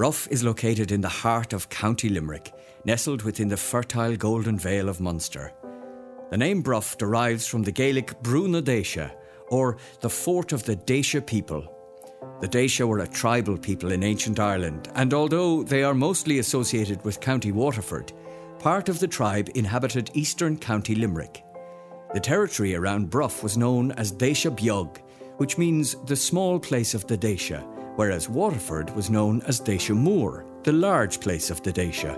Bruff is located in the heart of County Limerick, nestled within the fertile Golden Vale of Munster. The name Bruff derives from the Gaelic Brúna Déise, or the fort of the Déise people. The Déise were a tribal people in ancient Ireland, and although they are mostly associated with County Waterford, part of the tribe inhabited eastern County Limerick. The territory around Bruff was known as Déise Beag, which means the small place of the Déise, whereas Waterford was known as Déise Mór, the large place of the Déise.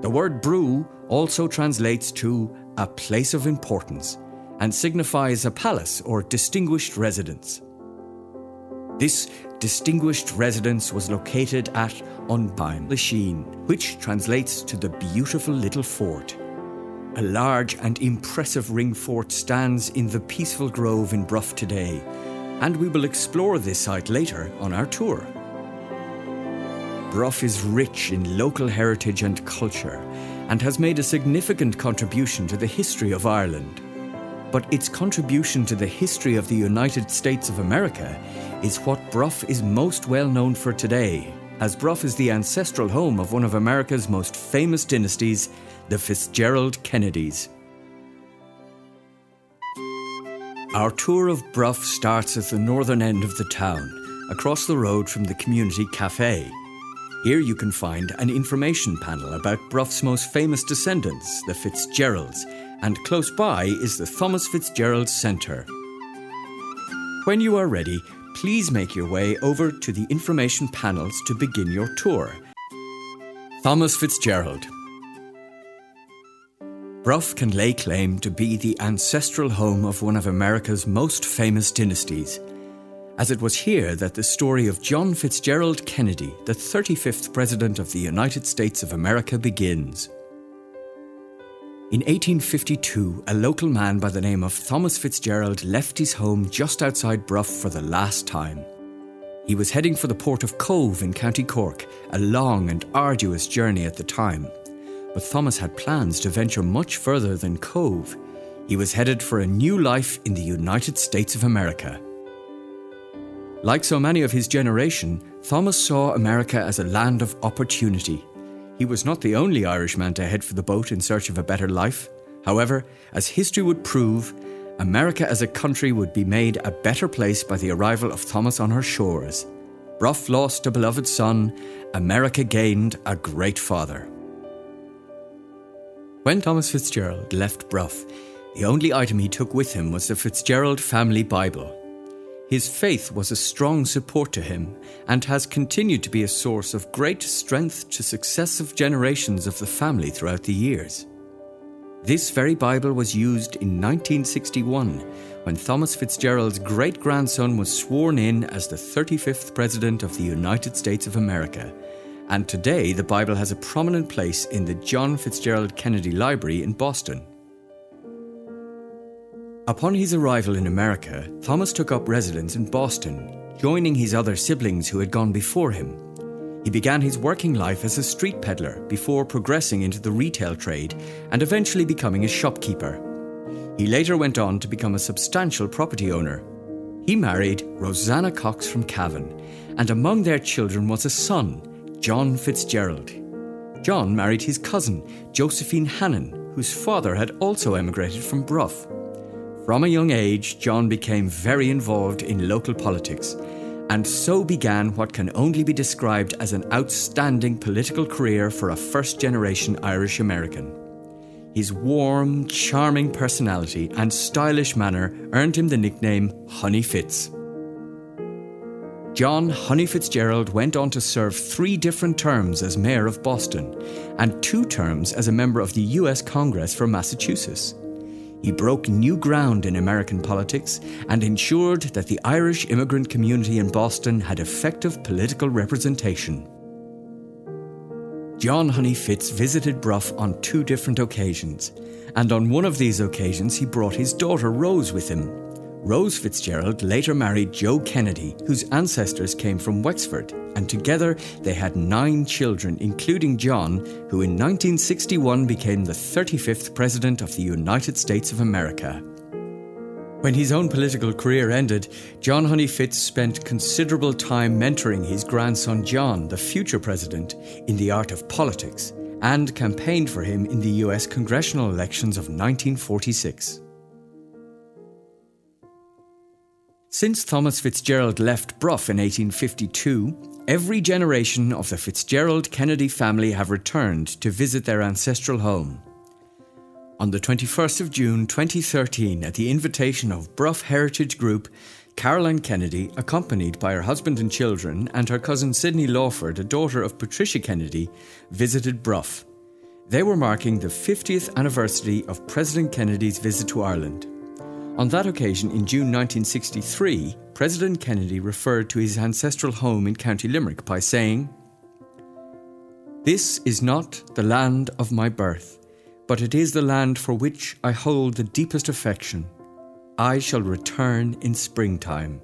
The word brew also translates to a place of importance and signifies a palace or distinguished residence. This distinguished residence was located at An Bin Lisheen, which translates to the beautiful little fort. A large and impressive ring fort stands in the peaceful grove in Bruff today, and we will explore this site later on our tour. Bruff is rich in local heritage and culture and has made a significant contribution to the history of Ireland. But its contribution to the history of the United States of America is what Bruff is most well known for today, as Bruff is the ancestral home of one of America's most famous dynasties, the Fitzgerald Kennedys. Our tour of Bruff starts at the northern end of the town, across the road from the community cafe. Here you can find an information panel about Bruff's most famous descendants, the Fitzgeralds, and close by is the Thomas Fitzgerald Centre. When you are ready, please make your way over to the information panels to begin your tour. Thomas Fitzgerald. Bruff can lay claim to be the ancestral home of one of America's most famous dynasties, as it was here that the story of John Fitzgerald Kennedy, the 35th President of the United States of America, begins. In 1852, a local man by the name of Thomas Fitzgerald left his home just outside Bruff for the last time. He was heading for the port of Cobh in County Cork, a long and arduous journey at the time. But Thomas had plans to venture much further than Cobh. He was headed for a new life in the United States of America. Like so many of his generation, Thomas saw America as a land of opportunity. He was not the only Irishman to head for the boat in search of a better life. However, as history would prove, America as a country would be made a better place by the arrival of Thomas on her shores. Bruff lost a beloved son, America gained a great father. When Thomas Fitzgerald left Bruff, the only item he took with him was the Fitzgerald family Bible. His faith was a strong support to him and has continued to be a source of great strength to successive generations of the family throughout the years. This very Bible was used in 1961 when Thomas Fitzgerald's great grandson was sworn in as the 35th President of the United States of America. And today, the Bible has a prominent place in the John Fitzgerald Kennedy Library in Boston. Upon his arrival in America, Thomas took up residence in Boston, joining his other siblings who had gone before him. He began his working life as a street peddler before progressing into the retail trade and eventually becoming a shopkeeper. He later went on to become a substantial property owner. He married Rosanna Cox from Cavan, and among their children was a son, John Fitzgerald. John married his cousin, Josephine Hannon, whose father had also emigrated from Bruff. From a young age, John became very involved in local politics, and so began what can only be described as an outstanding political career for a first generation Irish American. His warm, charming personality and stylish manner earned him the nickname Honey Fitz. John Honey Fitzgerald went on to serve three different terms as mayor of Boston and two terms as a member of the US Congress for Massachusetts. He broke new ground in American politics and ensured that the Irish immigrant community in Boston had effective political representation. John Honey Fitz visited Bruff on two different occasions, and on one of these occasions he brought his daughter Rose with him. Rose Fitzgerald later married Joe Kennedy, whose ancestors came from Wexford, and together they had nine children, including John, who in 1961 became the 35th President of the United States of America. When his own political career ended, John Honey Fitz spent considerable time mentoring his grandson John, the future president, in the art of politics, and campaigned for him in the US congressional elections of 1946. Since Thomas Fitzgerald left Bruff in 1852, every generation of the Fitzgerald Kennedy family have returned to visit their ancestral home. On the 21st of June 2013, at the invitation of Bruff Heritage Group, Caroline Kennedy, accompanied by her husband and children, and her cousin Sydney Lawford, a daughter of Patricia Kennedy, visited Bruff. They were marking the 50th anniversary of President Kennedy's visit to Ireland. On that occasion, in June 1963, President Kennedy referred to his ancestral home in County Limerick by saying, This is not the land of my birth but it is the land for which I hold the deepest affection. I shall return in springtime.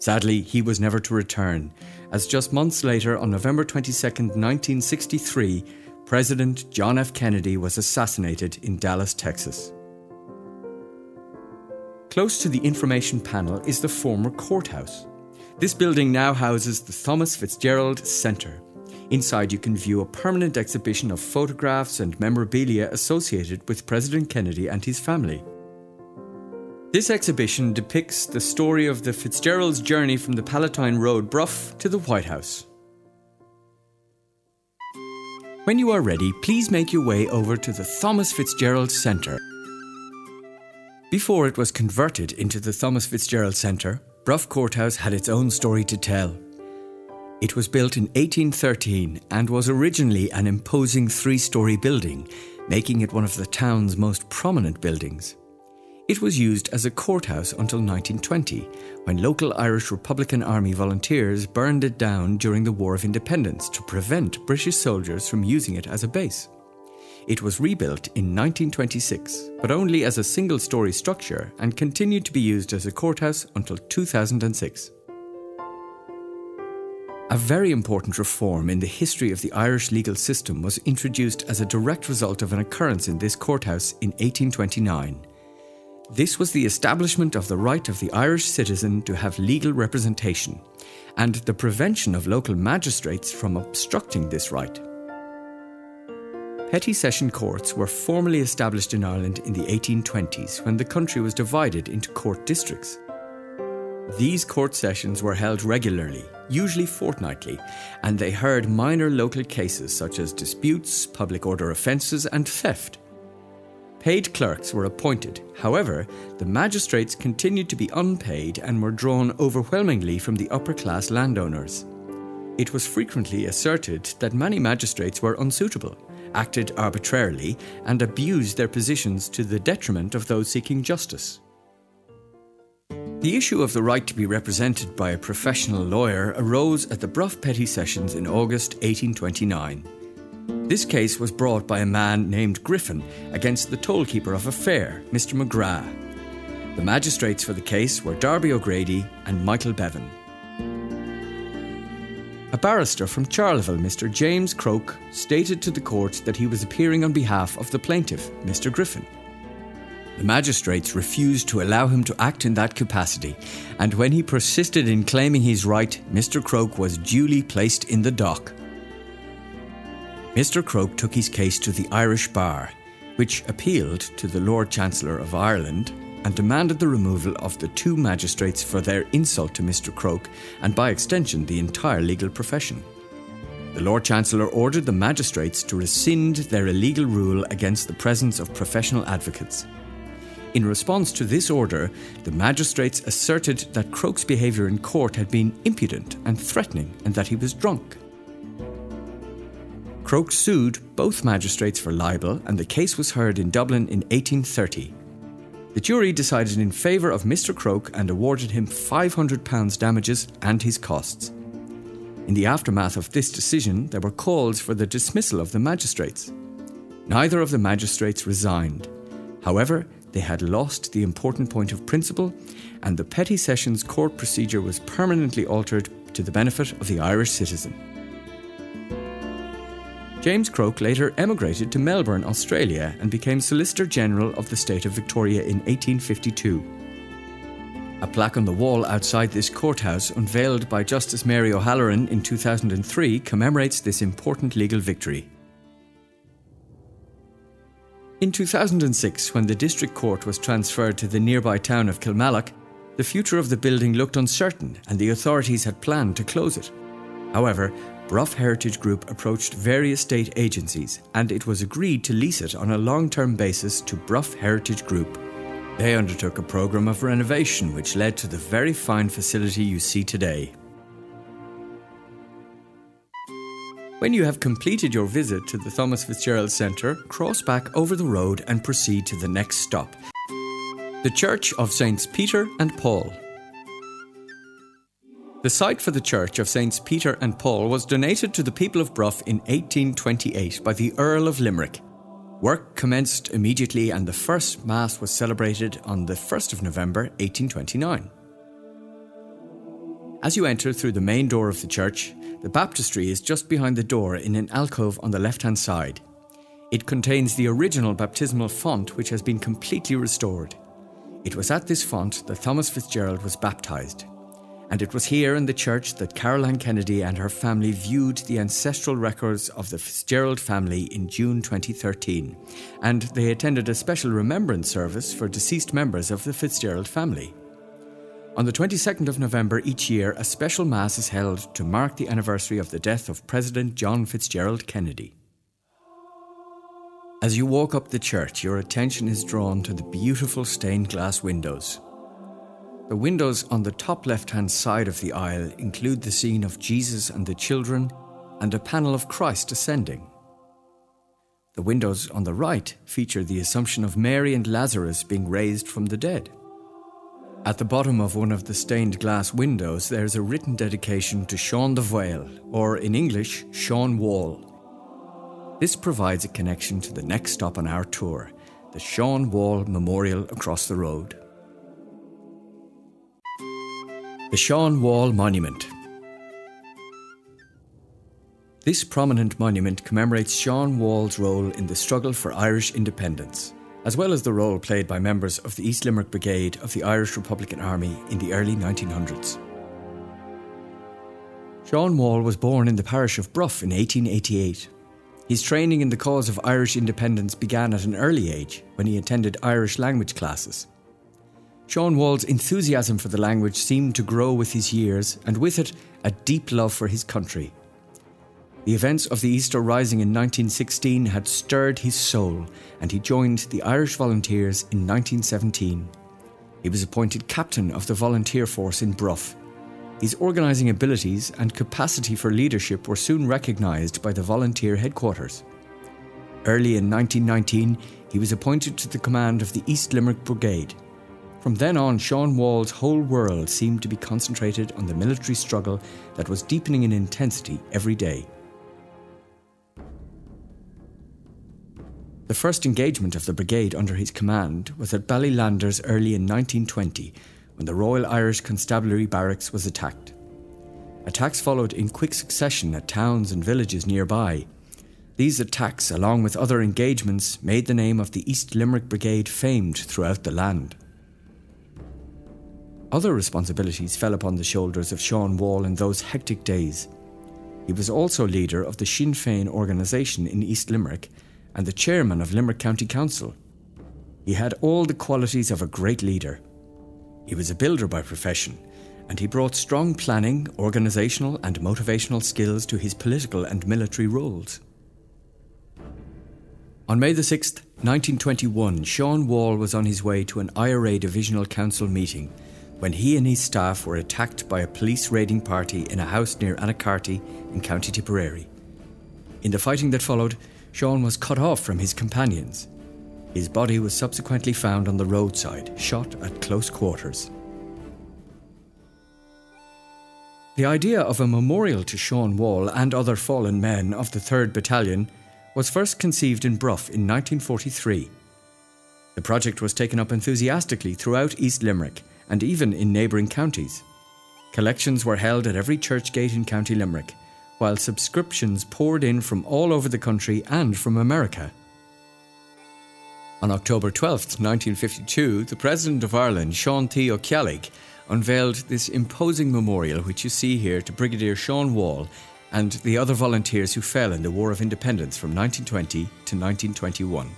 Sadly, he was never to return, as just months later, on November 22, 1963, President John F. Kennedy was assassinated in Dallas, Texas. Close to the information panel is the former courthouse. This building now houses the Thomas Fitzgerald Centre, Inside, you can view a permanent exhibition of photographs and memorabilia associated with President Kennedy and his family. This exhibition depicts the story of the Fitzgerald's journey from the Palatine Road Bruff to the White House. When you are ready, please make your way over to the Thomas Fitzgerald Centre. Before it was converted into the Thomas Fitzgerald Centre, Bruff Courthouse had its own story to tell. It was built in 1813 and was originally an imposing three story building, making it one of the town's most prominent buildings. It was used as a courthouse until 1920, when local Irish Republican Army volunteers burned it down during the War of Independence to prevent British soldiers from using it as a base. It was rebuilt in 1926, but only as a single story structure and continued to be used as a courthouse until 2006. A very important reform in the history of the Irish legal system was introduced as a direct result of an occurrence in this courthouse in 1829. This was the establishment of the right of the Irish citizen to have legal representation, and the prevention of local magistrates from obstructing this right. Petty session courts were formally established in Ireland in the 1820s when the country was divided into court districts. These court sessions were held regularly, usually fortnightly, and they heard minor local cases such as disputes, public order offences, and theft. Paid clerks were appointed. However, the magistrates continued to be unpaid and were drawn overwhelmingly from the upper class landowners. It was frequently asserted that many magistrates were unsuitable, acted arbitrarily, and abused their positions to the detriment of those seeking justice. The issue of the right to be represented by a professional lawyer arose at the Bruff Petty Sessions in August 1829. This case was brought by a man named Griffin against the tollkeeper of a fair, Mr. McGrath. The magistrates for the case were Darby O'Grady and Michael Bevan. A barrister from Charleville, Mr. James Croke, stated to the court that he was appearing on behalf of the plaintiff, Mr. Griffin. The magistrates refused to allow him to act in that capacity, and when he persisted in claiming his right, Mr. Croke was duly placed in the dock. Mr. Croke took his case to the Irish Bar, which appealed to the Lord Chancellor of Ireland and demanded the removal of the two magistrates for their insult to Mr. Croke and, by extension, the entire legal profession. The Lord Chancellor ordered the magistrates to rescind their illegal rule against the presence of professional advocates. In response to this order, the magistrates asserted that Croke's behaviour in court had been impudent and threatening and that he was drunk. Croke sued both magistrates for libel and the case was heard in Dublin in 1830. The jury decided in favour of Mr. Croke and awarded him £500 damages and his costs. In the aftermath of this decision, there were calls for the dismissal of the magistrates. Neither of the magistrates resigned. However, they had lost the important point of principle, and the Petty Sessions court procedure was permanently altered to the benefit of the Irish citizen. James Croke later emigrated to Melbourne, Australia, and became Solicitor General of the state of Victoria in 1852. A plaque on the wall outside this courthouse, unveiled by Justice Mary O'Halloran in 2003, commemorates this important legal victory. In 2006, when the district court was transferred to the nearby town of Kilmallock, the future of the building looked uncertain and the authorities had planned to close it. However, Bruff Heritage Group approached various state agencies and it was agreed to lease it on a long term basis to Bruff Heritage Group. They undertook a programme of renovation which led to the very fine facility you see today. When you have completed your visit to the Thomas Fitzgerald Centre, cross back over the road and proceed to the next stop the Church of Saints Peter and Paul. The site for the Church of Saints Peter and Paul was donated to the people of Bruff in 1828 by the Earl of Limerick. Work commenced immediately and the first Mass was celebrated on the 1st of November 1829. As you enter through the main door of the church, the baptistry is just behind the door in an alcove on the left hand side. It contains the original baptismal font, which has been completely restored. It was at this font that Thomas Fitzgerald was baptised and it was here in the church that Caroline Kennedy and her family viewed the ancestral records of the Fitzgerald family in June 2013, and they attended a special remembrance service for deceased members of the Fitzgerald family. On the 22nd of November each year, a special Mass is held to mark the anniversary of the death of President John Fitzgerald Kennedy. As you walk up the church, your attention is drawn to the beautiful stained glass windows. The windows on the top left hand side of the aisle include the scene of Jesus and the children and a panel of Christ ascending. The windows on the right feature the Assumption of Mary and Lazarus being raised from the dead. At the bottom of one of the stained glass windows, there's a written dedication to Sean the Whale, or in English, Sean Wall. This provides a connection to the next stop on our tour, the Sean Wall Memorial across the road. The Sean Wall Monument. This prominent monument commemorates Sean Wall's role in the struggle for Irish independence, as well as the role played by members of the East Limerick Brigade of the Irish Republican Army in the early 1900s. Sean Wall was born in the parish of Bruff in 1888. His training in the cause of Irish independence began at an early age when he attended Irish language classes. Sean Wall's enthusiasm for the language seemed to grow with his years, and with it, a deep love for his country. The events of the Easter Rising in 1916 had stirred his soul, and he joined the Irish Volunteers in 1917. He was appointed captain of the volunteer force in Bruff. His organising abilities and capacity for leadership were soon recognised by the volunteer headquarters. Early in 1919, he was appointed to the command of the East Limerick Brigade. From then on, Sean Wall's whole world seemed to be concentrated on the military struggle that was deepening in intensity every day. The first engagement of the brigade under his command was at Ballylanders early in 1920 when the Royal Irish Constabulary Barracks was attacked. Attacks followed in quick succession at towns and villages nearby. These attacks, along with other engagements, made the name of the East Limerick Brigade famed throughout the land. Other responsibilities fell upon the shoulders of Sean Wall in those hectic days. He was also leader of the Sinn Féin organisation in East Limerick and the chairman of Limerick County Council. He had all the qualities of a great leader. He was a builder by profession, and he brought strong planning, organisational, and motivational skills to his political and military roles. On May the 6th, 1921, Sean Wall was on his way to an IRA Divisional Council meeting when he and his staff were attacked by a police raiding party in a house near Annacarty in County Tipperary. In the fighting that followed, Sean was cut off from his companions. His body was subsequently found on the roadside, shot at close quarters. The idea of a memorial to Sean Wall and other fallen men of the 3rd Battalion was first conceived in Bruff in 1943. The project was taken up enthusiastically throughout East Limerick and even in neighbouring counties. Collections were held at every church gate in County Limerick, while subscriptions poured in from all over the country and from America. On October 12, 1952, the President of Ireland, Sean T. O'Ceallaigh, unveiled this imposing memorial, which you see here, to Brigadier Sean Wall and the other volunteers who fell in the War of Independence from 1920 to 1921.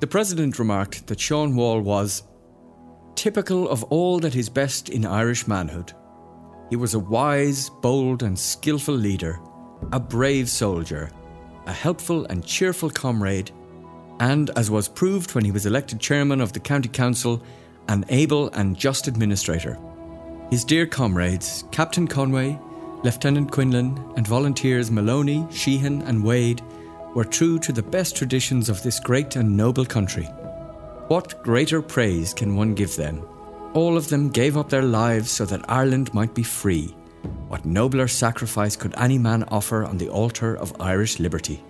The President remarked that Sean Wall was typical of all that is best in Irish manhood. He was a wise, bold, and skilful leader, a brave soldier, a helpful and cheerful comrade, and, as was proved when he was elected chairman of the County Council, an able and just administrator. His dear comrades, Captain Conway, Lieutenant Quinlan, and volunteers Maloney, Sheehan, and Wade, were true to the best traditions of this great and noble country. What greater praise can one give them? All of them gave up their lives so that Ireland might be free. What nobler sacrifice could any man offer on the altar of Irish liberty?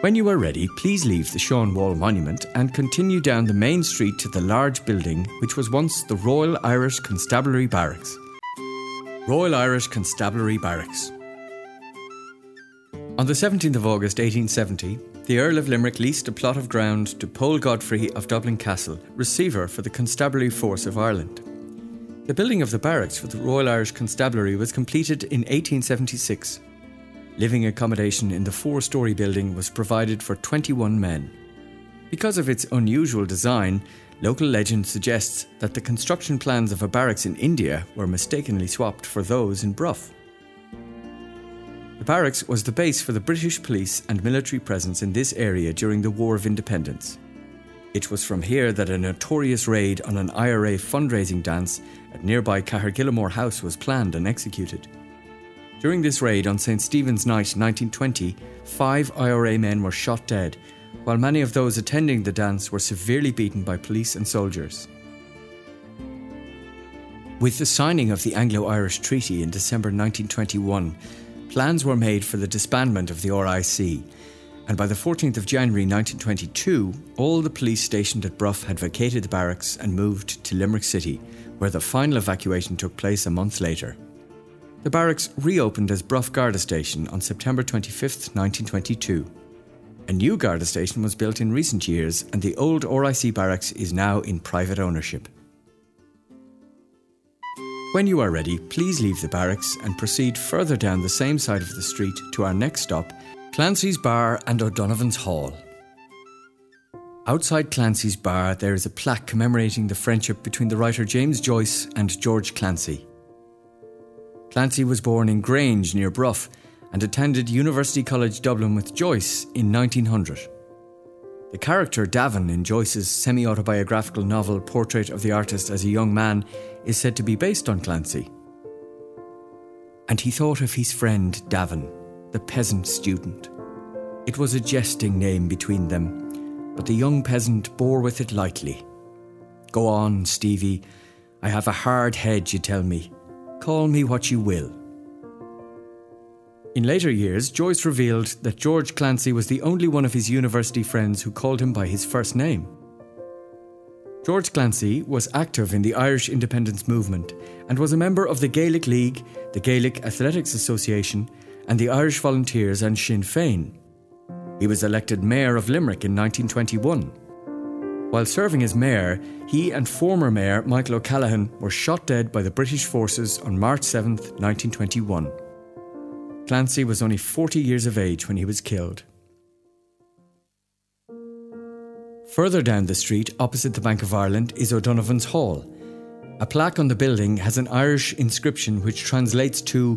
When you are ready, please leave the Sean Wall Monument and continue down the main street to the large building which was once the Royal Irish Constabulary Barracks. Royal Irish Constabulary Barracks. On the 17th of August 1870, the Earl of Limerick leased a plot of ground to Paul Godfrey of Dublin Castle, receiver for the Constabulary Force of Ireland. The building of the barracks for the Royal Irish Constabulary was completed in 1876. Living accommodation in the four story building was provided for 21 men. Because of its unusual design, local legend suggests that the construction plans of a barracks in India were mistakenly swapped for those in Bruff. The barracks was the base for the British police and military presence in this area during the War of Independence. It was from here that a notorious raid on an IRA fundraising dance at nearby Caherguillamore House was planned and executed. During this raid on St. Stephen's Night 1920, five IRA men were shot dead, while many of those attending the dance were severely beaten by police and soldiers. With the signing of the Anglo Irish Treaty in December 1921, plans were made for the disbandment of the RIC, and by the 14th of January 1922, all the police stationed at Bruff had vacated the barracks and moved to Limerick City, where the final evacuation took place a month later. The barracks reopened as Bruff Garda Station on September 25, 1922. A new Garda station was built in recent years, and the old RIC barracks is now in private ownership. When you are ready, please leave the barracks and proceed further down the same side of the street to our next stop, Clancy's Bar and O'Donovan's Hall. Outside Clancy's Bar, there is a plaque commemorating the friendship between the writer James Joyce and George Clancy. Clancy was born in Grange near Bruff and attended University College Dublin with Joyce in 1900. The character Davin in Joyce's semi autobiographical novel Portrait of the Artist as a Young Man is said to be based on Clancy. And he thought of his friend Davin, the peasant student. It was a jesting name between them, but the young peasant bore with it lightly. Go on, Stevie. I have a hard head, you tell me. Call me what you will. In later years, Joyce revealed that George Clancy was the only one of his university friends who called him by his first name. George Clancy was active in the Irish independence movement and was a member of the Gaelic League, the Gaelic Athletics Association, and the Irish Volunteers and Sinn Féin. He was elected Mayor of Limerick in 1921. While serving as mayor, he and former mayor Michael O'Callaghan were shot dead by the British forces on March 7, 1921. Clancy was only 40 years of age when he was killed. Further down the street, opposite the Bank of Ireland, is O'Donovan's Hall. A plaque on the building has an Irish inscription which translates to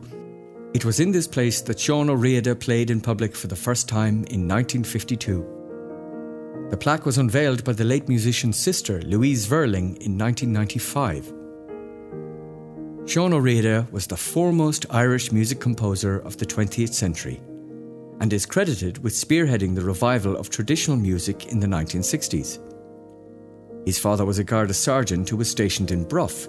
It was in this place that Sean O'Riada played in public for the first time in 1952. The plaque was unveiled by the late musician's sister, Louise Verling, in 1995. Sean O'Riada was the foremost Irish music composer of the 20th century and is credited with spearheading the revival of traditional music in the 1960s. His father was a Garda sergeant who was stationed in Bruff.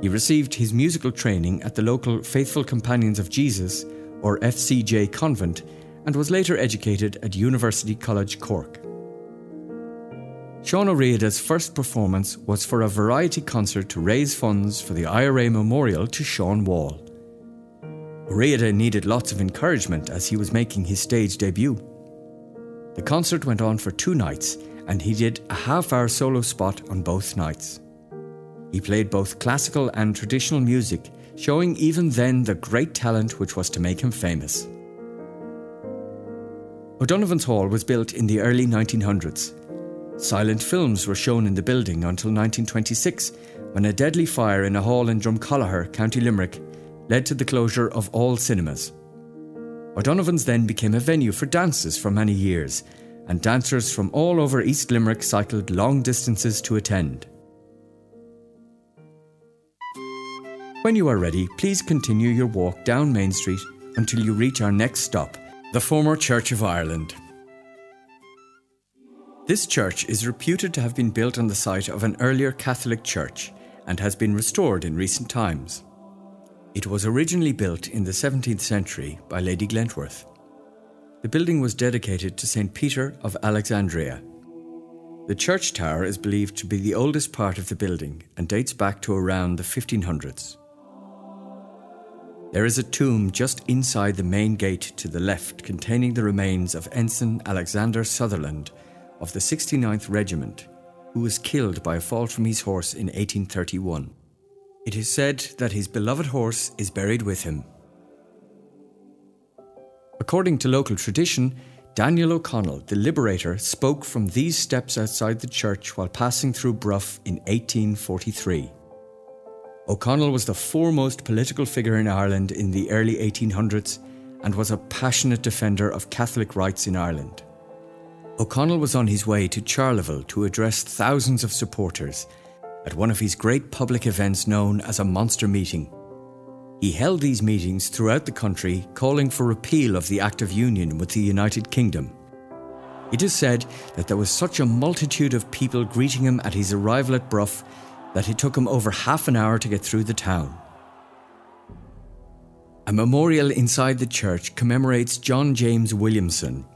He received his musical training at the local Faithful Companions of Jesus, or FCJ convent, and was later educated at University College Cork. Sean O'Riada's first performance was for a variety concert to raise funds for the IRA Memorial to Sean Wall. O'Riada needed lots of encouragement as he was making his stage debut. The concert went on for two nights and he did a half hour solo spot on both nights. He played both classical and traditional music, showing even then the great talent which was to make him famous. O'Donovan's Hall was built in the early 1900s. Silent films were shown in the building until 1926, when a deadly fire in a hall in Dromcollogher, County Limerick, led to the closure of all cinemas. O'Donovan's then became a venue for dances for many years, and dancers from all over East Limerick cycled long distances to attend. When you are ready, please continue your walk down Main Street until you reach our next stop, the former Church of Ireland. This church is reputed to have been built on the site of an earlier Catholic church and has been restored in recent times. It was originally built in the 17th century by Lady Glentworth. The building was dedicated to St. Peter of Alexandria. The church tower is believed to be the oldest part of the building and dates back to around the 1500s. There is a tomb just inside the main gate to the left containing the remains of Ensign Alexander Sutherland of the 69th Regiment, who was killed by a fall from his horse in 1831. It is said that his beloved horse is buried with him. According to local tradition, Daniel O'Connell, the liberator, spoke from these steps outside the church while passing through Bruff in 1843. O'Connell was the foremost political figure in Ireland in the early 1800s and was a passionate defender of Catholic rights in Ireland. O'Connell was on his way to Charleville to address thousands of supporters at one of his great public events known as a monster meeting. He held these meetings throughout the country, calling for repeal of the Act of Union with the United Kingdom. It is said that there was such a multitude of people greeting him at his arrival at Bruff that it took him over half an hour to get through the town. A memorial inside the church commemorates John James Williamson,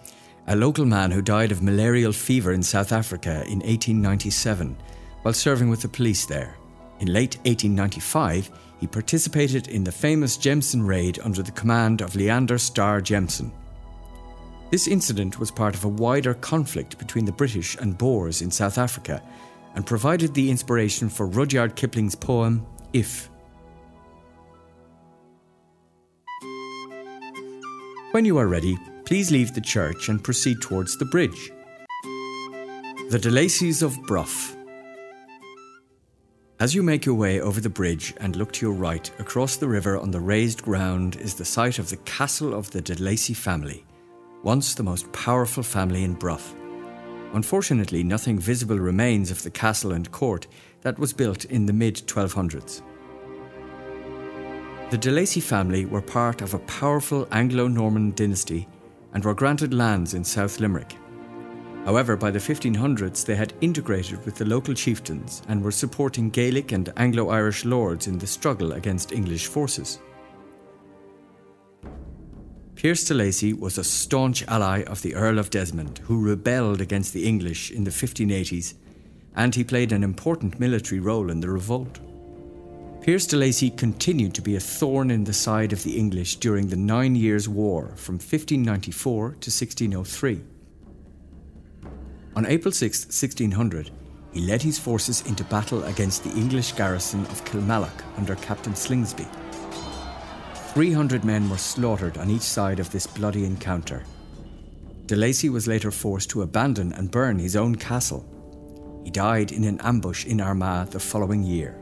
a local man who died of malarial fever in South Africa in 1897 while serving with the police there. In late 1895, he participated in the famous Jameson raid under the command of Leander Starr Jameson. This incident was part of a wider conflict between the British and Boers in South Africa and provided the inspiration for Rudyard Kipling's poem If. When you are ready, please leave the church and proceed towards the bridge. The De Lacys of Bruff. As you make your way over the bridge and look to your right, across the river on the raised ground is the site of the castle of the De Lacy family, once the most powerful family in Bruff. Unfortunately, nothing visible remains of the castle and court that was built in the mid 1200s. The de Lacy family were part of a powerful Anglo Norman dynasty and were granted lands in South Limerick. However, by the 1500s, they had integrated with the local chieftains and were supporting Gaelic and Anglo Irish lords in the struggle against English forces. Pierce de Lacy was a staunch ally of the Earl of Desmond, who rebelled against the English in the 1580s, and he played an important military role in the revolt. Pierce de Lacy continued to be a thorn in the side of the English during the Nine Years' War from 1594 to 1603. On April 6, 1600, he led his forces into battle against the English garrison of Kilmallock under Captain Slingsby. 300 men were slaughtered on each side of this bloody encounter. De Lacy was later forced to abandon and burn his own castle. He died in an ambush in Armagh the following year.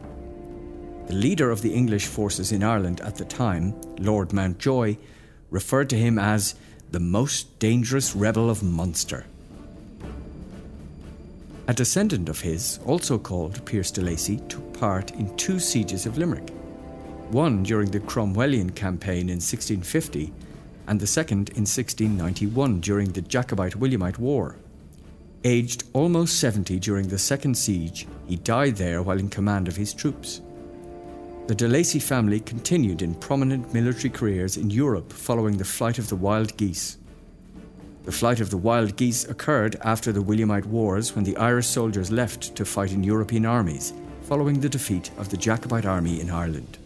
The leader of the English forces in Ireland at the time, Lord Mountjoy, referred to him as the most dangerous rebel of Munster. A descendant of his, also called Pierce de Lacy, took part in two sieges of Limerick one during the Cromwellian campaign in 1650, and the second in 1691 during the Jacobite Williamite War. Aged almost 70 during the second siege, he died there while in command of his troops. The de Lacy family continued in prominent military careers in Europe following the flight of the wild geese. The flight of the wild geese occurred after the Williamite Wars when the Irish soldiers left to fight in European armies following the defeat of the Jacobite army in Ireland.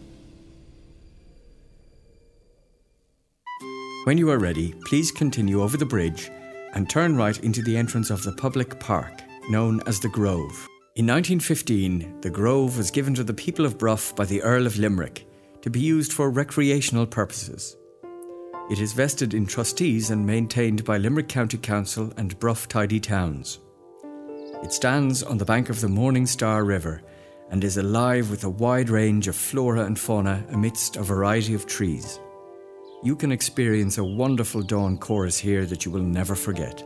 When you are ready, please continue over the bridge and turn right into the entrance of the public park, known as the Grove. In 1915, the Grove was given to the people of Bruff by the Earl of Limerick to be used for recreational purposes. It is vested in trustees and maintained by Limerick County Council and Bruff Tidy Towns. It stands on the bank of the Morning Star River and is alive with a wide range of flora and fauna amidst a variety of trees you can experience a wonderful dawn chorus here that you will never forget.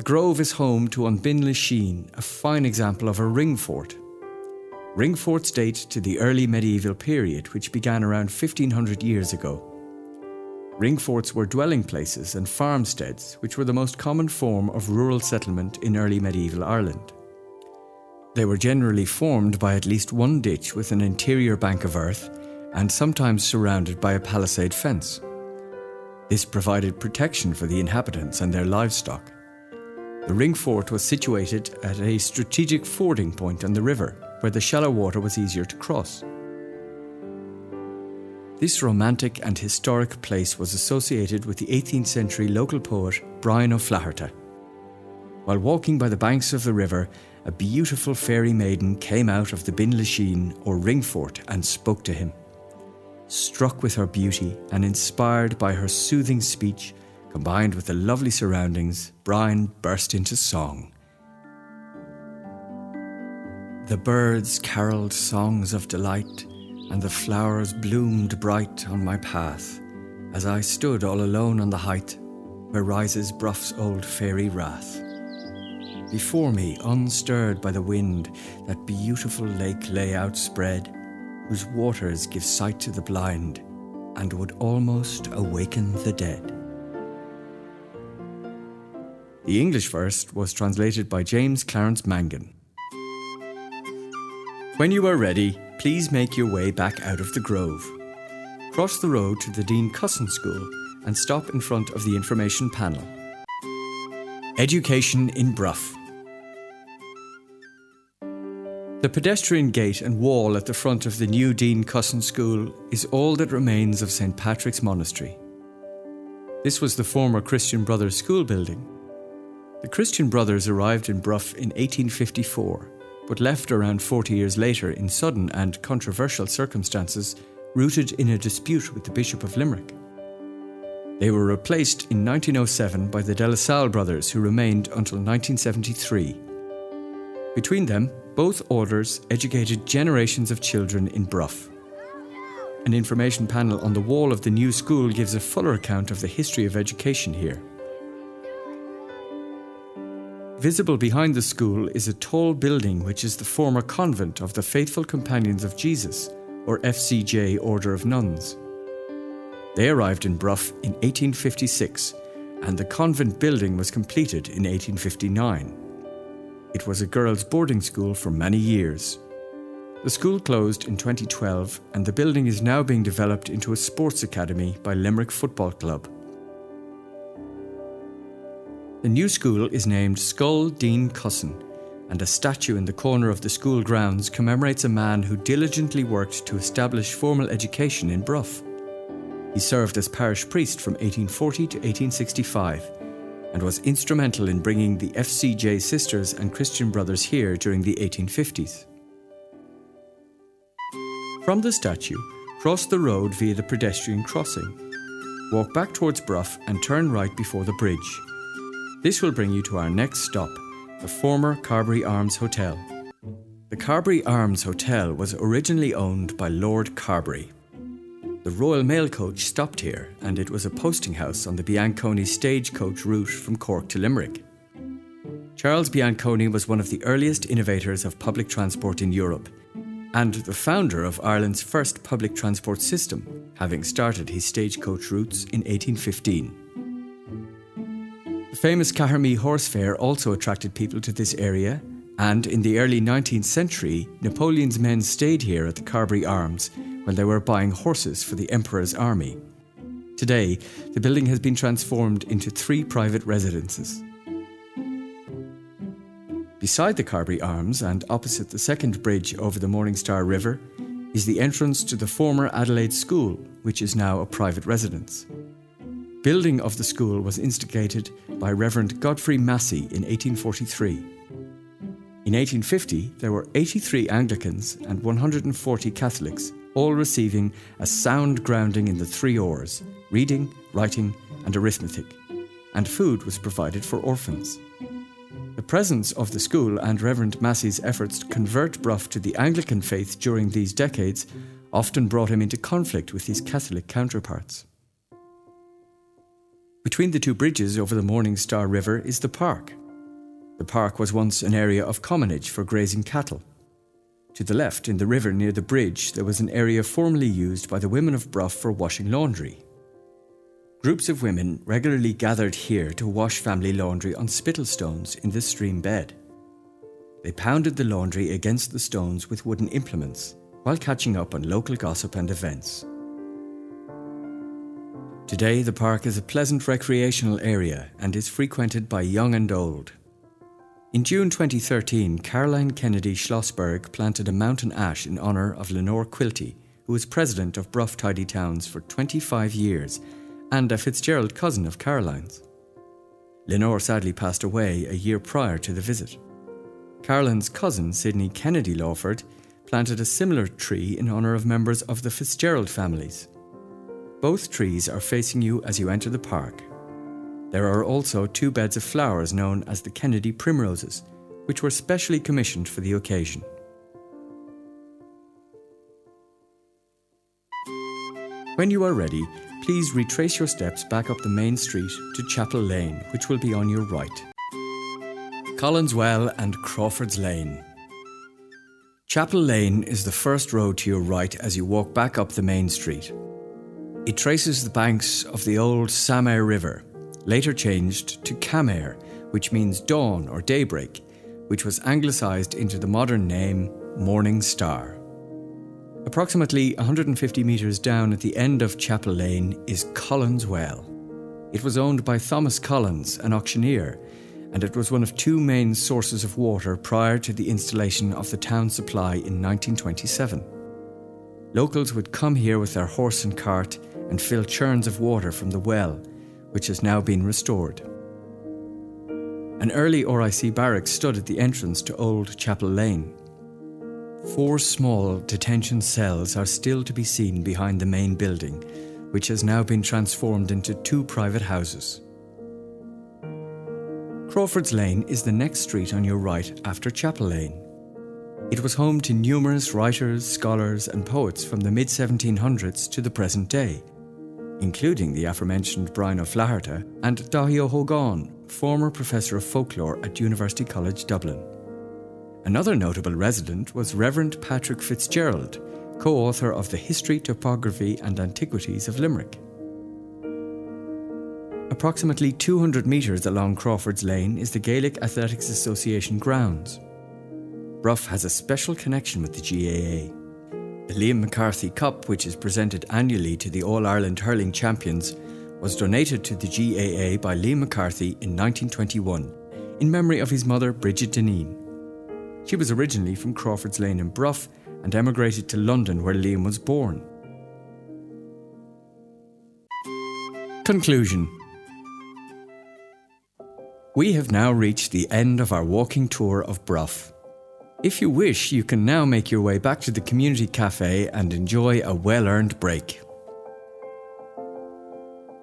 The Grove is home to An Bin Lisheen, a fine example of a ring fort. Ring forts date to the early medieval period, which began around 1500 years ago. Ring forts were dwelling places and farmsteads, which were the most common form of rural settlement in early medieval Ireland. They were generally formed by at least one ditch with an interior bank of earth and sometimes surrounded by a palisade fence. This provided protection for the inhabitants and their livestock. The ring fort was situated at a strategic fording point on the river, where the shallow water was easier to cross. This romantic and historic place was associated with the 18th century local poet Brian O'Flaherty. While walking by the banks of the river, a beautiful fairy maiden came out of the Bin Lisheen or ring fort and spoke to him. Struck with her beauty and inspired by her soothing speech, combined with the lovely surroundings, Brian burst into song. The birds carolled songs of delight, and the flowers bloomed bright on my path, as I stood all alone on the height where rises Bruff's old fairy rath. Before me, unstirred by the wind, that beautiful lake lay outspread whose waters give sight to the blind and would almost awaken the dead. The English verse was translated by James Clarence Mangan. When you are ready, please make your way back out of the grove. Cross the road to the Dean Cussen School and stop in front of the information panel. Education in Bruff. The pedestrian gate and wall at the front of the new Dean Cussen School is all that remains of St Patrick's Monastery. This was the former Christian Brothers school building. The Christian Brothers arrived in Bruff in 1854, but left around 40 years later in sudden and controversial circumstances rooted in a dispute with the Bishop of Limerick. They were replaced in 1907 by the De La Salle brothers, who remained until 1973. Between them, both orders educated generations of children in Bruff. An information panel on the wall of the new school gives a fuller account of the history of education here. Visible behind the school is a tall building which is the former convent of the Faithful Companions of Jesus, or FCJ Order of Nuns. They arrived in Bruff in 1856, and the convent building was completed in 1859. It was a girls' boarding school for many years. The school closed in 2012 and the building is now being developed into a sports academy by Limerick Football Club. The new school is named Scoil Dean Cussen, and a statue in the corner of the school grounds commemorates a man who diligently worked to establish formal education in Bruff. He served as parish priest from 1840 to 1865 and was instrumental in bringing the FCJ sisters and Christian brothers here during the 1850s. From the statue, cross the road via the pedestrian crossing. Walk back towards Bruff and turn right before the bridge. This will bring you to our next stop, the former Carbery Arms Hotel. The Carbery Arms Hotel was originally owned by Lord Carbery, the Royal Mail coach stopped here, and it was a posting house on the Bianconi stagecoach route from Cork to Limerick. Charles Bianconi was one of the earliest innovators of public transport in Europe and the founder of Ireland's first public transport system, having started his stagecoach routes in 1815. The famous Cahermee Horse Fair also attracted people to this area, and in the early 19th century, Napoleon's men stayed here at the Carbery Arms when they were buying horses for the Emperor's army. Today, the building has been transformed into three private residences. Beside the Carbery Arms and opposite the second bridge over the Morningstar River is the entrance to the former Adelaide School, which is now a private residence. Building of the school was instigated by Reverend Godfrey Massey in 1843. In 1850, there were 83 Anglicans and 140 Catholics, all receiving a sound grounding in the three R's reading, writing, and arithmetic, and food was provided for orphans. The presence of the school and Reverend Massey's efforts to convert Bruff to the Anglican faith during these decades often brought him into conflict with his Catholic counterparts. Between the two bridges over the Morning Star River is the park. The park was once an area of commonage for grazing cattle. To the left, in the river near the bridge, there was an area formerly used by the women of Bruff for washing laundry. Groups of women regularly gathered here to wash family laundry on spittle stones in the stream bed. They pounded the laundry against the stones with wooden implements while catching up on local gossip and events. Today, the park is a pleasant recreational area and is frequented by young and old. In June 2013, Caroline Kennedy Schlossberg planted a mountain ash in honour of Lenore Quilty, who was president of Bruff Tidy Towns for 25 years and a Fitzgerald cousin of Caroline's. Lenore sadly passed away a year prior to the visit. Caroline's cousin, Sydney Kennedy Lawford, planted a similar tree in honour of members of the Fitzgerald families. Both trees are facing you as you enter the park. There are also two beds of flowers known as the Kennedy primroses, which were specially commissioned for the occasion. When you are ready, please retrace your steps back up the main street to Chapel Lane, which will be on your right. Collins Well and Crawford's Lane. Chapel Lane is the first road to your right as you walk back up the main street. It traces the banks of the old Samare River, later changed to Camare, which means dawn or daybreak, which was anglicised into the modern name Morning Star. Approximately 150 metres down at the end of Chapel Lane is Collins Well. It was owned by Thomas Collins, an auctioneer, and it was one of two main sources of water prior to the installation of the town supply in 1927. Locals would come here with their horse and cart and fill churns of water from the well, which has now been restored. An early RIC barracks stood at the entrance to Old Chapel Lane. Four small detention cells are still to be seen behind the main building, which has now been transformed into two private houses. Crawford's Lane is the next street on your right after Chapel Lane. It was home to numerous writers, scholars, and poets from the mid 1700s to the present day, including the aforementioned Brian O'Flaherty and Daithí Ó former professor of folklore at University College Dublin. Another notable resident was Reverend Patrick Fitzgerald, co author of the History, Topography and Antiquities of Limerick. Approximately 200 metres along Crawford's Lane is the Gaelic Athletics Association grounds. Bruff has a special connection with the GAA. The Liam McCarthy Cup, which is presented annually to the All Ireland hurling champions, was donated to the GAA by Liam McCarthy in 1921 in memory of his mother, Bridget Deneen. She was originally from Crawford's Lane in Bruff and emigrated to London where Liam was born. Conclusion We have now reached the end of our walking tour of Bruff. If you wish, you can now make your way back to the community cafe and enjoy a well earned break.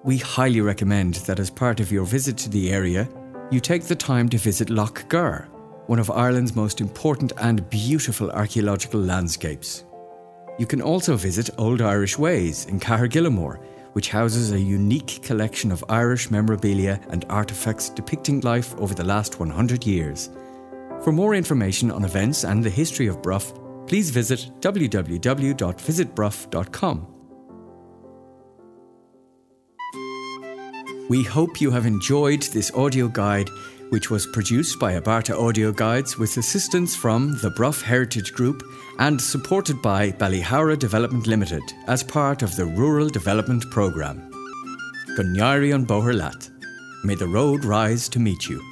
We highly recommend that as part of your visit to the area, you take the time to visit Lough Gur, one of Ireland's most important and beautiful archaeological landscapes. You can also visit Old Irish Ways in Caherguillamore, which houses a unique collection of Irish memorabilia and artefacts depicting life over the last 100 years for more information on events and the history of Bruff, please visit www.visitbruff.com. We hope you have enjoyed this audio guide, which was produced by Abarta Audio Guides with assistance from the Bruff Heritage Group and supported by Ballyhoura Development Limited as part of the Rural Development Programme. Gunyari on Boherlat. May the road rise to meet you.